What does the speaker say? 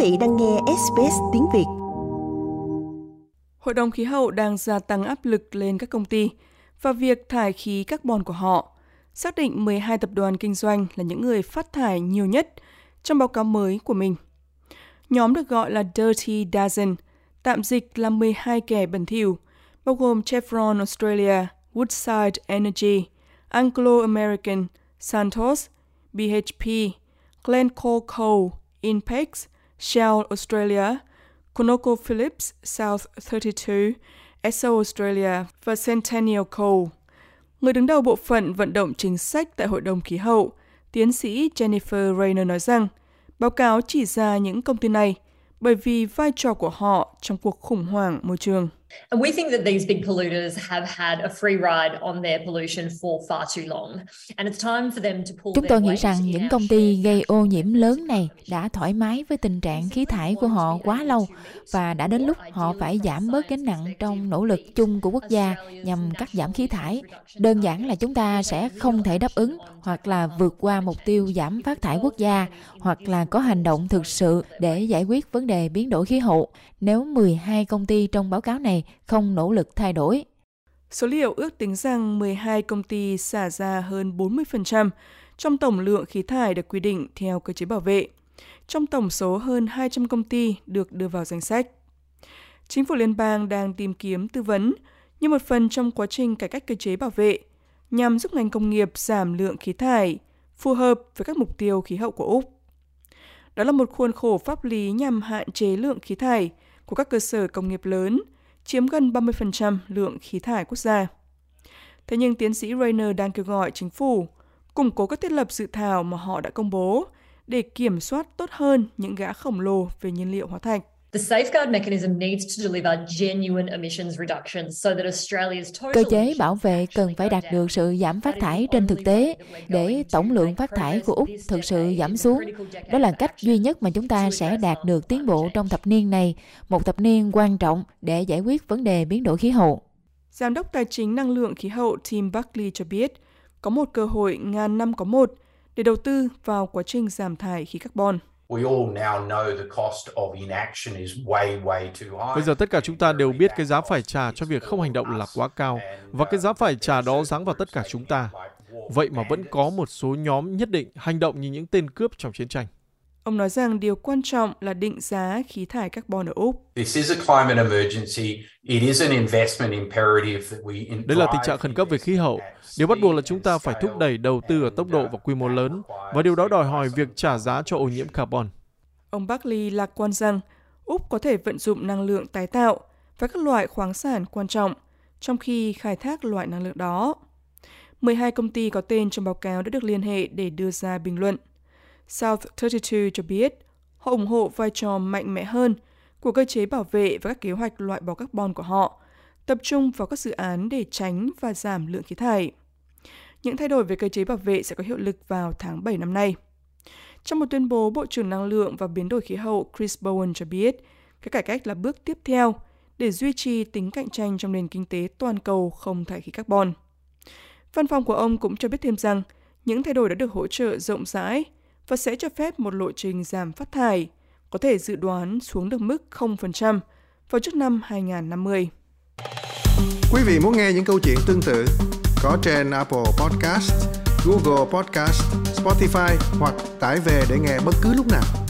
vị đang nghe SBS tiếng Việt. Hội đồng khí hậu đang gia tăng áp lực lên các công ty và việc thải khí carbon của họ, xác định 12 tập đoàn kinh doanh là những người phát thải nhiều nhất trong báo cáo mới của mình. Nhóm được gọi là Dirty Dozen, tạm dịch là 12 kẻ bẩn thỉu, bao gồm Chevron Australia, Woodside Energy, Anglo American, Santos, BHP, Glencore Coal, Inpex, Shell Australia, ConocoPhillips South 32, Esso Australia và Centennial Coal. Người đứng đầu bộ phận vận động chính sách tại Hội đồng Khí hậu, tiến sĩ Jennifer Rayner nói rằng, báo cáo chỉ ra những công ty này bởi vì vai trò của họ trong cuộc khủng hoảng môi trường. And we think that these big polluters have had a free ride on their pollution for far too long. And it's time for them to pull Chúng tôi nghĩ rằng những công ty gây ô nhiễm lớn này đã thoải mái với tình trạng khí thải của họ quá lâu và đã đến lúc họ phải giảm bớt gánh nặng trong nỗ lực chung của quốc gia nhằm cắt giảm khí thải. Đơn giản là chúng ta sẽ không thể đáp ứng hoặc là vượt qua mục tiêu giảm phát thải quốc gia hoặc là có hành động thực sự để giải quyết vấn đề biến đổi khí hậu nếu 12 công ty trong báo cáo này không nỗ lực thay đổi. Số liệu ước tính rằng 12 công ty xả ra hơn 40% trong tổng lượng khí thải được quy định theo cơ chế bảo vệ, trong tổng số hơn 200 công ty được đưa vào danh sách. Chính phủ liên bang đang tìm kiếm tư vấn như một phần trong quá trình cải cách cơ chế bảo vệ nhằm giúp ngành công nghiệp giảm lượng khí thải phù hợp với các mục tiêu khí hậu của Úc. Đó là một khuôn khổ pháp lý nhằm hạn chế lượng khí thải của các cơ sở công nghiệp lớn, chiếm gần 30% lượng khí thải quốc gia. Thế nhưng tiến sĩ Rayner đang kêu gọi chính phủ củng cố các thiết lập dự thảo mà họ đã công bố để kiểm soát tốt hơn những gã khổng lồ về nhiên liệu hóa thạch. Cơ chế bảo vệ cần phải đạt được sự giảm phát thải trên thực tế để tổng lượng phát thải của Úc thực sự giảm xuống. Đó là cách duy nhất mà chúng ta sẽ đạt được tiến bộ trong thập niên này, một thập niên quan trọng để giải quyết vấn đề biến đổi khí hậu. Giám đốc tài chính năng lượng khí hậu Tim Buckley cho biết, có một cơ hội ngàn năm có một để đầu tư vào quá trình giảm thải khí carbon. Bây giờ tất cả chúng ta đều biết cái giá phải trả cho việc không hành động là quá cao và cái giá phải trả đó giáng vào tất cả chúng ta. Vậy mà vẫn có một số nhóm nhất định hành động như những tên cướp trong chiến tranh. Ông nói rằng điều quan trọng là định giá khí thải carbon ở Úc. Đây là tình trạng khẩn cấp về khí hậu. Điều bắt buộc là chúng ta phải thúc đẩy đầu tư ở tốc độ và quy mô lớn, và điều đó đòi hỏi việc trả giá cho ô nhiễm carbon. Ông Buckley lạc quan rằng Úc có thể vận dụng năng lượng tái tạo và các loại khoáng sản quan trọng trong khi khai thác loại năng lượng đó. 12 công ty có tên trong báo cáo đã được liên hệ để đưa ra bình luận. South 32 cho biết họ ủng hộ vai trò mạnh mẽ hơn của cơ chế bảo vệ và các kế hoạch loại bỏ carbon của họ, tập trung vào các dự án để tránh và giảm lượng khí thải. Những thay đổi về cơ chế bảo vệ sẽ có hiệu lực vào tháng 7 năm nay. Trong một tuyên bố, Bộ trưởng Năng lượng và Biến đổi khí hậu Chris Bowen cho biết, cái cải cách là bước tiếp theo để duy trì tính cạnh tranh trong nền kinh tế toàn cầu không thải khí carbon. Văn phòng của ông cũng cho biết thêm rằng, những thay đổi đã được hỗ trợ rộng rãi và sẽ cho phép một lộ trình giảm phát thải có thể dự đoán xuống được mức 0% vào trước năm 2050. Quý vị muốn nghe những câu chuyện tương tự có trên Apple Podcast, Google Podcast, Spotify hoặc tải về để nghe bất cứ lúc nào.